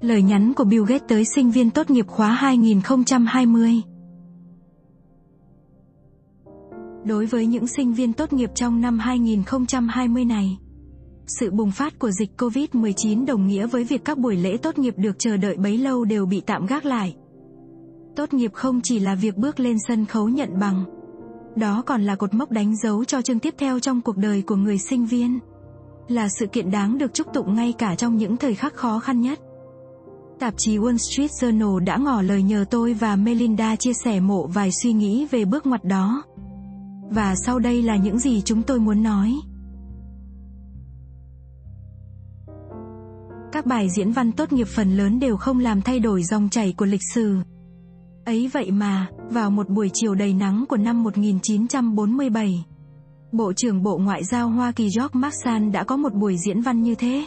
Lời nhắn của Bill Gates tới sinh viên tốt nghiệp khóa 2020 Đối với những sinh viên tốt nghiệp trong năm 2020 này, sự bùng phát của dịch COVID-19 đồng nghĩa với việc các buổi lễ tốt nghiệp được chờ đợi bấy lâu đều bị tạm gác lại. Tốt nghiệp không chỉ là việc bước lên sân khấu nhận bằng, đó còn là cột mốc đánh dấu cho chương tiếp theo trong cuộc đời của người sinh viên. Là sự kiện đáng được chúc tụng ngay cả trong những thời khắc khó khăn nhất. Tạp chí Wall Street Journal đã ngỏ lời nhờ tôi và Melinda chia sẻ mộ vài suy nghĩ về bước ngoặt đó. Và sau đây là những gì chúng tôi muốn nói. Các bài diễn văn tốt nghiệp phần lớn đều không làm thay đổi dòng chảy của lịch sử. Ấy vậy mà, vào một buổi chiều đầy nắng của năm 1947, Bộ trưởng Bộ Ngoại giao Hoa Kỳ George Marshall đã có một buổi diễn văn như thế.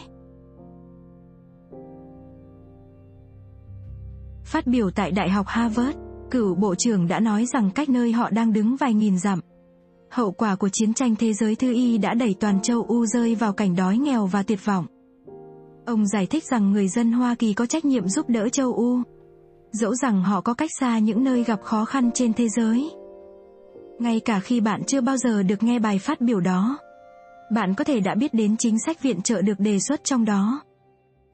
Phát biểu tại Đại học Harvard, cựu bộ trưởng đã nói rằng cách nơi họ đang đứng vài nghìn dặm. Hậu quả của chiến tranh thế giới thứ y đã đẩy toàn châu U rơi vào cảnh đói nghèo và tuyệt vọng. Ông giải thích rằng người dân Hoa Kỳ có trách nhiệm giúp đỡ châu U. Dẫu rằng họ có cách xa những nơi gặp khó khăn trên thế giới. Ngay cả khi bạn chưa bao giờ được nghe bài phát biểu đó, bạn có thể đã biết đến chính sách viện trợ được đề xuất trong đó.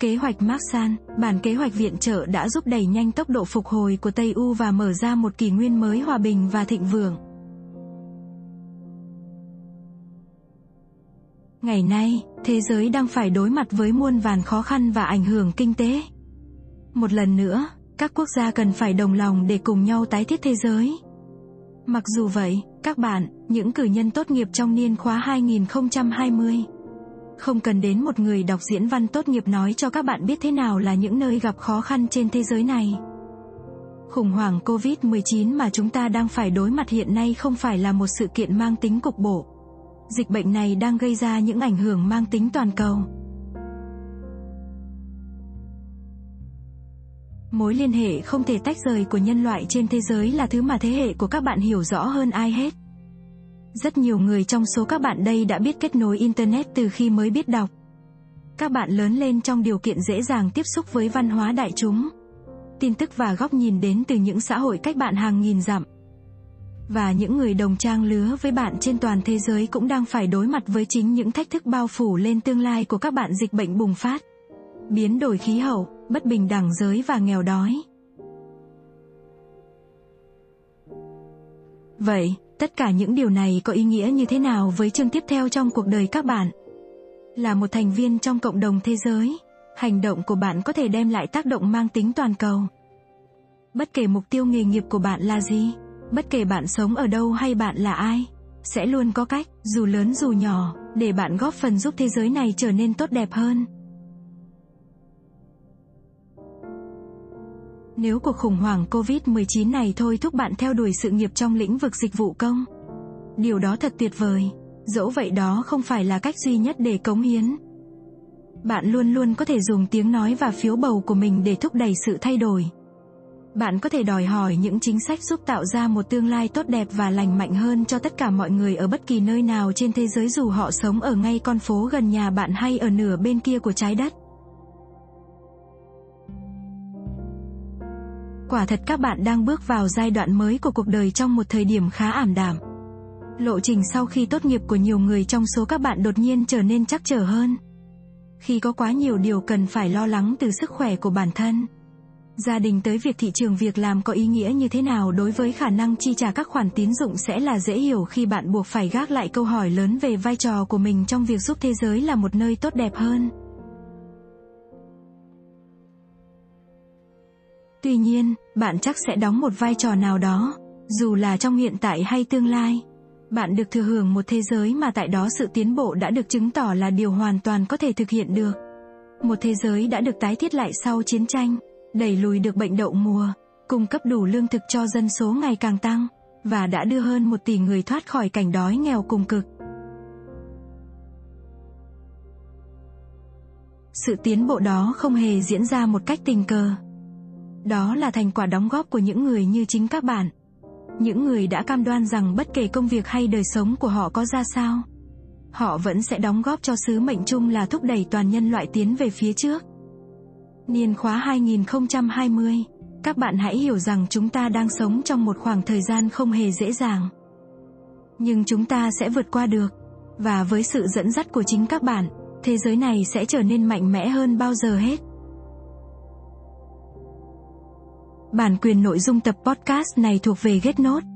Kế hoạch Marsan, bản kế hoạch viện trợ đã giúp đẩy nhanh tốc độ phục hồi của Tây U và mở ra một kỷ nguyên mới hòa bình và thịnh vượng. Ngày nay, thế giới đang phải đối mặt với muôn vàn khó khăn và ảnh hưởng kinh tế. Một lần nữa, các quốc gia cần phải đồng lòng để cùng nhau tái thiết thế giới. Mặc dù vậy, các bạn, những cử nhân tốt nghiệp trong niên khóa 2020, không cần đến một người đọc diễn văn tốt nghiệp nói cho các bạn biết thế nào là những nơi gặp khó khăn trên thế giới này. Khủng hoảng COVID-19 mà chúng ta đang phải đối mặt hiện nay không phải là một sự kiện mang tính cục bộ. Dịch bệnh này đang gây ra những ảnh hưởng mang tính toàn cầu. Mối liên hệ không thể tách rời của nhân loại trên thế giới là thứ mà thế hệ của các bạn hiểu rõ hơn ai hết. Rất nhiều người trong số các bạn đây đã biết kết nối Internet từ khi mới biết đọc. Các bạn lớn lên trong điều kiện dễ dàng tiếp xúc với văn hóa đại chúng. Tin tức và góc nhìn đến từ những xã hội cách bạn hàng nghìn dặm. Và những người đồng trang lứa với bạn trên toàn thế giới cũng đang phải đối mặt với chính những thách thức bao phủ lên tương lai của các bạn dịch bệnh bùng phát. Biến đổi khí hậu, bất bình đẳng giới và nghèo đói. Vậy, Tất cả những điều này có ý nghĩa như thế nào với chương tiếp theo trong cuộc đời các bạn? Là một thành viên trong cộng đồng thế giới, hành động của bạn có thể đem lại tác động mang tính toàn cầu. Bất kể mục tiêu nghề nghiệp của bạn là gì, bất kể bạn sống ở đâu hay bạn là ai, sẽ luôn có cách, dù lớn dù nhỏ, để bạn góp phần giúp thế giới này trở nên tốt đẹp hơn. Nếu cuộc khủng hoảng COVID-19 này thôi thúc bạn theo đuổi sự nghiệp trong lĩnh vực dịch vụ công. Điều đó thật tuyệt vời. Dẫu vậy đó không phải là cách duy nhất để cống hiến. Bạn luôn luôn có thể dùng tiếng nói và phiếu bầu của mình để thúc đẩy sự thay đổi. Bạn có thể đòi hỏi những chính sách giúp tạo ra một tương lai tốt đẹp và lành mạnh hơn cho tất cả mọi người ở bất kỳ nơi nào trên thế giới dù họ sống ở ngay con phố gần nhà bạn hay ở nửa bên kia của trái đất. Quả thật các bạn đang bước vào giai đoạn mới của cuộc đời trong một thời điểm khá ảm đạm. Lộ trình sau khi tốt nghiệp của nhiều người trong số các bạn đột nhiên trở nên chắc trở hơn. Khi có quá nhiều điều cần phải lo lắng từ sức khỏe của bản thân. Gia đình tới việc thị trường việc làm có ý nghĩa như thế nào đối với khả năng chi trả các khoản tín dụng sẽ là dễ hiểu khi bạn buộc phải gác lại câu hỏi lớn về vai trò của mình trong việc giúp thế giới là một nơi tốt đẹp hơn. Tuy nhiên, bạn chắc sẽ đóng một vai trò nào đó, dù là trong hiện tại hay tương lai. Bạn được thừa hưởng một thế giới mà tại đó sự tiến bộ đã được chứng tỏ là điều hoàn toàn có thể thực hiện được. Một thế giới đã được tái thiết lại sau chiến tranh, đẩy lùi được bệnh đậu mùa, cung cấp đủ lương thực cho dân số ngày càng tăng, và đã đưa hơn một tỷ người thoát khỏi cảnh đói nghèo cùng cực. Sự tiến bộ đó không hề diễn ra một cách tình cờ. Đó là thành quả đóng góp của những người như chính các bạn. Những người đã cam đoan rằng bất kể công việc hay đời sống của họ có ra sao, họ vẫn sẽ đóng góp cho sứ mệnh chung là thúc đẩy toàn nhân loại tiến về phía trước. Niên khóa 2020, các bạn hãy hiểu rằng chúng ta đang sống trong một khoảng thời gian không hề dễ dàng. Nhưng chúng ta sẽ vượt qua được. Và với sự dẫn dắt của chính các bạn, thế giới này sẽ trở nên mạnh mẽ hơn bao giờ hết. Bản quyền nội dung tập podcast này thuộc về GetNote